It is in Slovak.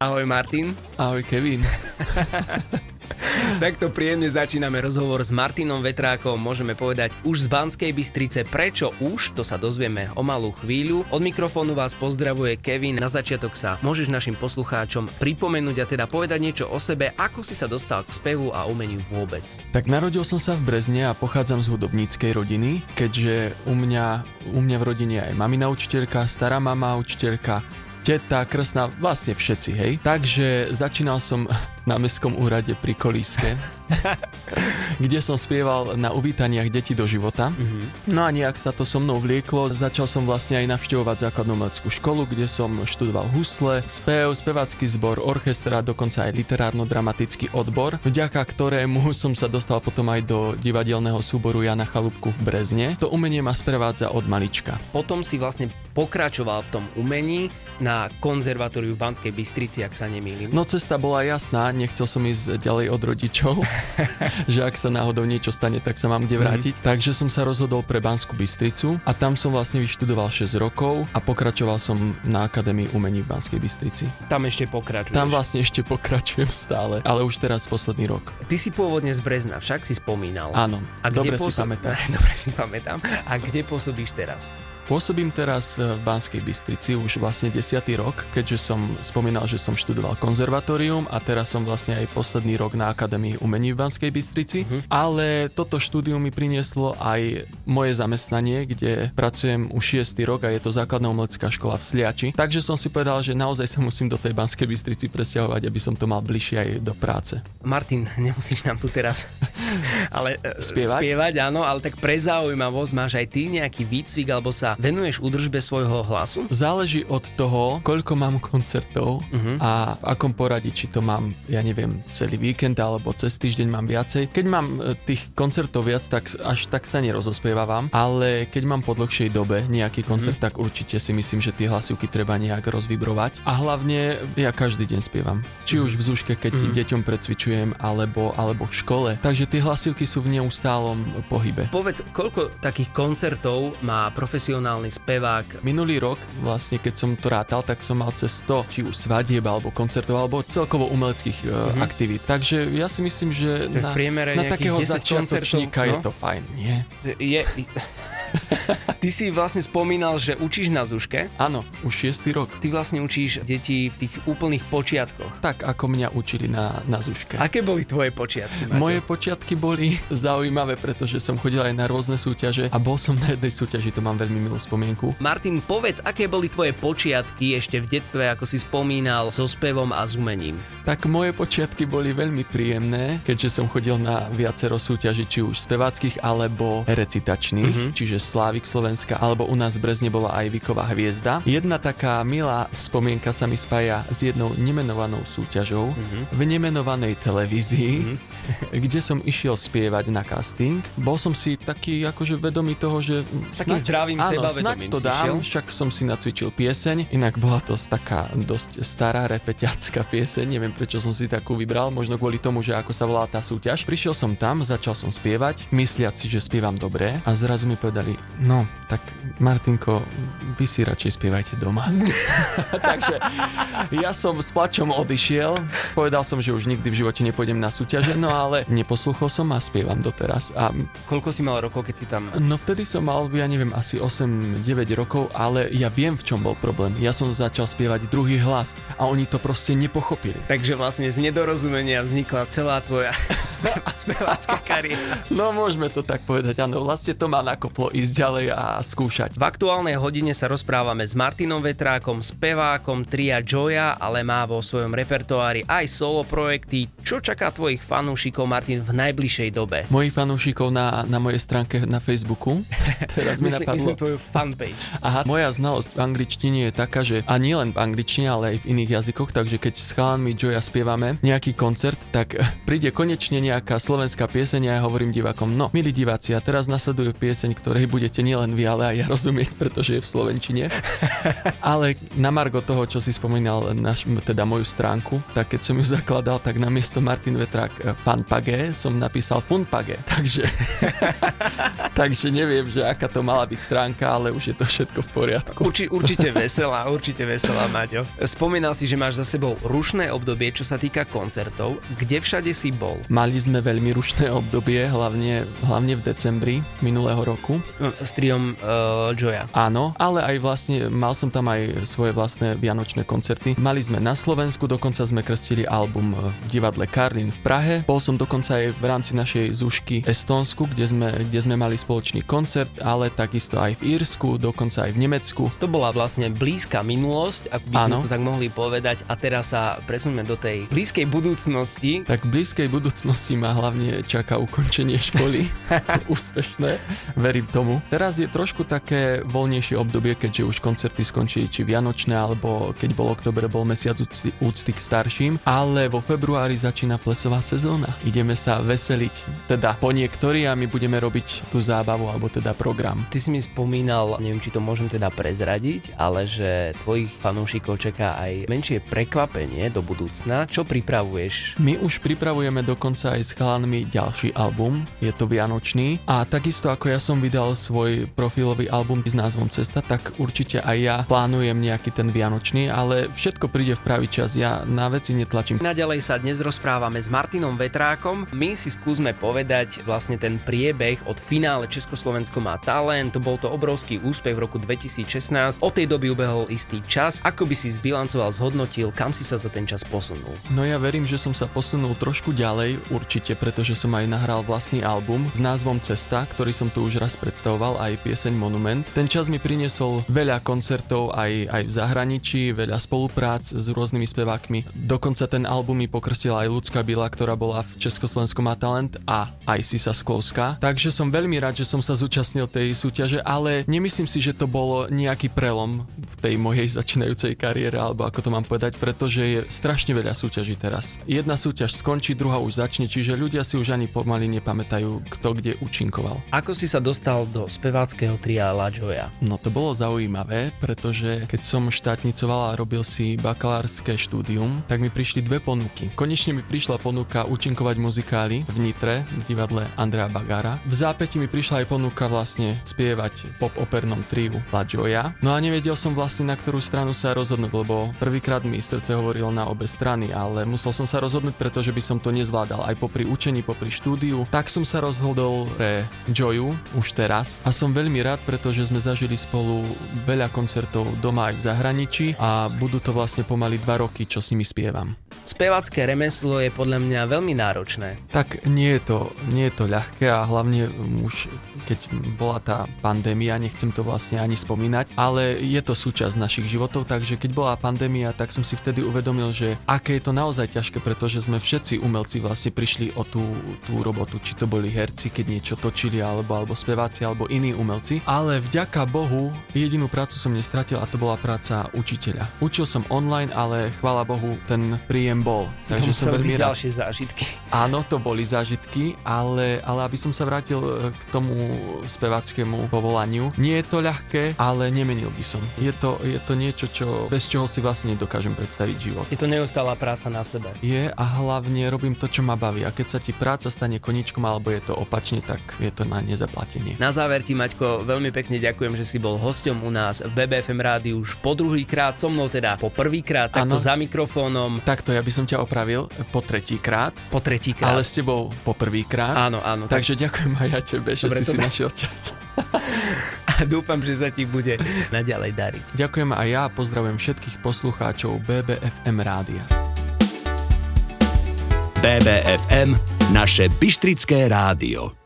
Ahoj Martin. Ahoj Kevin. Takto príjemne začíname rozhovor s Martinom Vetrákom, môžeme povedať už z Banskej Bystrice. Prečo už, to sa dozvieme o malú chvíľu. Od mikrofónu vás pozdravuje Kevin. Na začiatok sa môžeš našim poslucháčom pripomenúť a teda povedať niečo o sebe, ako si sa dostal k spevu a umeniu vôbec. Tak narodil som sa v Brezne a pochádzam z hudobníckej rodiny, keďže u mňa, u mňa v rodine aj mamina učiteľka, stará mama učiteľka, teta, krsná, vlastne všetci, hej. Takže začínal som na Mestskom úrade pri Kolíske, kde som spieval na uvítaniach detí do života. Mm-hmm. No a nejak sa to so mnou vlieklo. Začal som vlastne aj navštevovať základnú umeleckú školu, kde som študoval husle, spev, spevácky zbor, orchestra, dokonca aj literárno-dramatický odbor, vďaka ktorému som sa dostal potom aj do divadelného súboru Jana Chalúbku v Brezne. To umenie ma sprevádza od malička. Potom si vlastne pokračoval v tom umení na konzervatóriu v Banskej Bystrici, ak sa nemýlim. No cesta bola jasná, nechcel som ísť ďalej od rodičov, že ak sa náhodou niečo stane, tak sa mám kde vrátiť. Mm. Takže som sa rozhodol pre Banskú Bystricu a tam som vlastne vyštudoval 6 rokov a pokračoval som na Akadémii umení v Banskej Bystrici. Tam ešte pokračuješ? Tam vlastne ešte pokračujem stále, ale už teraz posledný rok. Ty si pôvodne z Brezna, však si spomínal. Áno, a dobre pôsob... si pamätám. dobre si pamätám. A kde pôsobíš teraz? Pôsobím teraz e, v Banskej Bystrici už vlastne 10. rok, keďže som spomínal, že som študoval konzervatórium a teraz som vlastne aj posledný rok na Akadémii umení v Banskej Bystrici. Uh-huh. Ale toto štúdium mi prinieslo aj moje zamestnanie, kde pracujem už 6. rok a je to základná umelecká škola v Sliači. Takže som si povedal, že naozaj sa musím do tej Banskej Bystrici presťahovať, aby som to mal bližšie aj do práce. Martin, nemusíš nám tu teraz ale e, spievať? spievať, áno, ale tak pre zaujímavosť máš aj ty nejaký výcvik alebo sa venuješ údržbe svojho hlasu? Záleží od toho, koľko mám koncertov uh-huh. a v akom poradí, či to mám, ja neviem, celý víkend alebo cez týždeň mám viacej. Keď mám e, tých koncertov viac, tak až tak sa nerozospievavam, ale keď mám po dlhšej dobe nejaký koncert, uh-huh. tak určite si myslím, že tie hlasivky treba nejak rozvibrovať. A hlavne ja každý deň spievam. Či uh-huh. už v zúške, keď uh-huh. deťom precvičujem, alebo, alebo v škole. Takže tie hlasivky sú v neustálom pohybe. Povedz, koľko takých koncertov má profesionálny profesionálny spevák. Minulý rok, vlastne keď som to rátal, tak som mal cez 100, či už svadieb, alebo koncertov, alebo celkovo umeleckých mm-hmm. aktivít. Takže ja si myslím, že na, na takého začiatočníka no? je to fajn, nie? Je, Ty si vlastne spomínal, že učíš na Zuške. Áno, už 6 rok. Ty vlastne učíš deti v tých úplných počiatkoch. Tak, ako mňa učili na, na Zuške. Aké boli tvoje počiatky, Maťo? Moje počiatky boli zaujímavé, pretože som chodil aj na rôzne súťaže a bol som na jednej súťaži, to mám veľmi milú spomienku. Martin, povedz, aké boli tvoje počiatky ešte v detstve, ako si spomínal, so spevom a s umením? Tak moje počiatky boli veľmi príjemné, keďže som chodil na viacero súťaží, či už speváckých alebo recitačných, mm-hmm. čiže Slávik Slovenska, alebo u nás v Brezne bola aj Viková hviezda. Jedna taká milá spomienka sa mi spája s jednou nemenovanou súťažou mm-hmm. v nemenovanej televízii, mm-hmm kde som išiel spievať na casting. Bol som si taký akože vedomý toho, že... S takým zdravým áno, sebavedomím to dám, však som si nacvičil pieseň, inak bola to taká dosť stará repetiacká pieseň, neviem prečo som si takú vybral, možno kvôli tomu, že ako sa volá tá súťaž. Prišiel som tam, začal som spievať, mysliac si, že spievam dobre a zrazu mi povedali, no, tak Martinko, vy si radšej spievajte doma. Takže ja som s plačom odišiel, povedal som, že už nikdy v živote nepôjdem na súťaže, no ale neposluchol som a spievam doteraz. A... Koľko si mal rokov, keď si tam? No vtedy som mal, ja neviem, asi 8-9 rokov, ale ja viem, v čom bol problém. Ja som začal spievať druhý hlas a oni to proste nepochopili. Takže vlastne z nedorozumenia vznikla celá tvoja spevácká kariéra. No môžeme to tak povedať, áno. Vlastne to ma nakoplo ísť ďalej a skúšať. V aktuálnej hodine sa rozprávame s Martinom Vetrákom, spevákom tria Joya, ale má vo svojom repertoári aj solo projekty. Čo čaká tvojich fanúšikov fanúšikov, Martin, v najbližšej dobe? Mojich fanúšikov na, na mojej stránke na Facebooku. Teraz mi myslím, napadlo... myslím tvoju fanpage. Aha, moja znalosť v angličtine je taká, že a nie len v angličtine, ale aj v iných jazykoch, takže keď s chalanmi Joya spievame nejaký koncert, tak príde konečne nejaká slovenská pieseň a ja hovorím divákom, no, milí diváci, a teraz nasleduje pieseň, ktorej budete nielen vy, ale aj ja rozumieť, pretože je v Slovenčine. ale na margo toho, čo si spomínal, naš, teda moju stránku, tak keď som ju zakladal, tak na miesto Martin Vetrak eh, Fanpage som napísal Funpage. Takže, takže neviem, že aká to mala byť stránka, ale už je to všetko v poriadku. Urči, určite veselá, určite veselá, Maťo. Spomínal si, že máš za sebou rušné obdobie, čo sa týka koncertov. Kde všade si bol? Mali sme veľmi rušné obdobie, hlavne, hlavne v decembri minulého roku. No, s triom uh, Joya. Áno, ale aj vlastne mal som tam aj svoje vlastné vianočné koncerty. Mali sme na Slovensku, dokonca sme krstili album v divadle Karlin v Prahe. Bol som dokonca aj v rámci našej zúšky Estonsku, kde sme, kde sme mali spoločný koncert, ale takisto aj v Írsku, dokonca aj v Nemecku. To bola vlastne blízka minulosť, ak by sme to tak mohli povedať. A teraz sa presuneme do tej blízkej budúcnosti. Tak blízkej budúcnosti ma hlavne čaká ukončenie školy. Úspešné, verím tomu. Teraz je trošku také voľnejšie obdobie, keďže už koncerty skončili či vianočné, alebo keď bol oktober, bol mesiac úcty, úcty k starším, ale vo februári začína plesová sezóna. Ideme sa veseliť, teda po niektorí a my budeme robiť tú zábavu, alebo teda program. Ty si mi spomínal, neviem, či to môžem teda prezradiť, ale že tvojich fanúšikov čaká aj menšie prekvapenie do budúcna. Čo pripravuješ? My už pripravujeme dokonca aj s chalanmi ďalší album, je to Vianočný a takisto ako ja som vydal svoj profilový album s názvom Cesta, tak určite aj ja plánujem nejaký ten Vianočný, ale všetko príde v pravý čas, ja na veci netlačím. Naďalej sa dnes rozprávame s Martinom Vetrákom. My si skúsme povedať vlastne ten priebeh od finále Československo má talent, bol to obrovský úspech v roku 2016, od tej doby ubehol istý čas. Ako by si zbilancoval, zhodnotil, kam si sa za ten čas posunul? No ja verím, že som sa posunul trošku ďalej, určite, pretože som aj nahral vlastný album s názvom Cesta, ktorý som tu už raz predstavoval, aj pieseň Monument. Ten čas mi priniesol veľa koncertov aj, aj v zahraničí, veľa spoluprác s rôznymi spevákmi. Dokonca ten album mi pokrstila aj Ľudská Bila, ktorá bola v Československu má talent a aj Sisa Sklovská. Takže som veľmi rád, že som sa zúčastnil tej súťaže, ale nemyslím si, že to bolo nejaký prelom v tej mojej začínajúcej kariére, alebo ako to mám povedať, pretože je strašne veľa súťaží teraz. Jedna súťaž skončí, druhá už začne, čiže ľudia si už ani pomaly nepamätajú, kto kde účinkoval. Ako si sa dostal do speváckého tria La Joya? No to bolo zaujímavé, pretože keď som štátnicoval a robil si bakalárske štúdium, tak mi prišli dve ponuky. Konečne mi prišla ponuka účinkovať muzikály v Nitre, v divadle Andrea Bagara. V zápäti mi prišla aj ponuka vlastne spievať pop opernom triu La Joya. No a nevedel som vlastne na ktorú stranu sa rozhodnúť, lebo prvýkrát mi srdce hovorilo na obe strany, ale musel som sa rozhodnúť, pretože by som to nezvládal aj popri učení, popri štúdiu. Tak som sa rozhodol pre Joyu už teraz a som veľmi rád, pretože sme zažili spolu veľa koncertov doma aj v zahraničí a budú to vlastne pomaly dva roky, čo s nimi spievam. Spevacké remeslo je podľa mňa veľmi náročné. Tak nie je to, nie je to ľahké a hlavne už keď bola tá pandémia, nechcem to vlastne ani spomínať, ale je to súčasť našich životov, takže keď bola pandémia, tak som si vtedy uvedomil, že aké je to naozaj ťažké, pretože sme všetci umelci vlastne prišli o tú, tú robotu, či to boli herci, keď niečo točili, alebo, alebo speváci, alebo iní umelci. Ale vďaka Bohu jedinú prácu som nestratil a to bola práca učiteľa. Učil som online, ale chvála Bohu ten príjem bol. Takže to som veľmi rád. ďalšie zážitky. Áno, to boli zážitky, ale, ale aby som sa vrátil e, k tomu speváckému povolaniu, nie je to ľahké, ale nemenil by som. Je to, je to niečo, čo, bez čoho si vlastne nedokážem predstaviť život. Je to neustála práca na sebe. Je a hlavne robím to, čo ma baví. A keď sa ti práca stane koničkom alebo je to opačne, tak je to na nezaplatenie. Na záver ti, Maťko, veľmi pekne ďakujem, že si bol hosťom u nás v BBFM rádiu už po druhý krát, so mnou teda po prvýkrát, takto ano. za mikrofónom. Takto, ja by som ťa opravil po tretíkrát. Po tretíkrát. Ale s tebou po prvýkrát. Áno, áno. Takže tak... ďakujem aj ja tebe, že Dobre, si si našiel čas. A dúfam, že sa ti bude naďalej dariť. Ďakujem aj ja a pozdravujem všetkých poslucháčov BBFM rádia. BBFM, naše Bystrické rádio.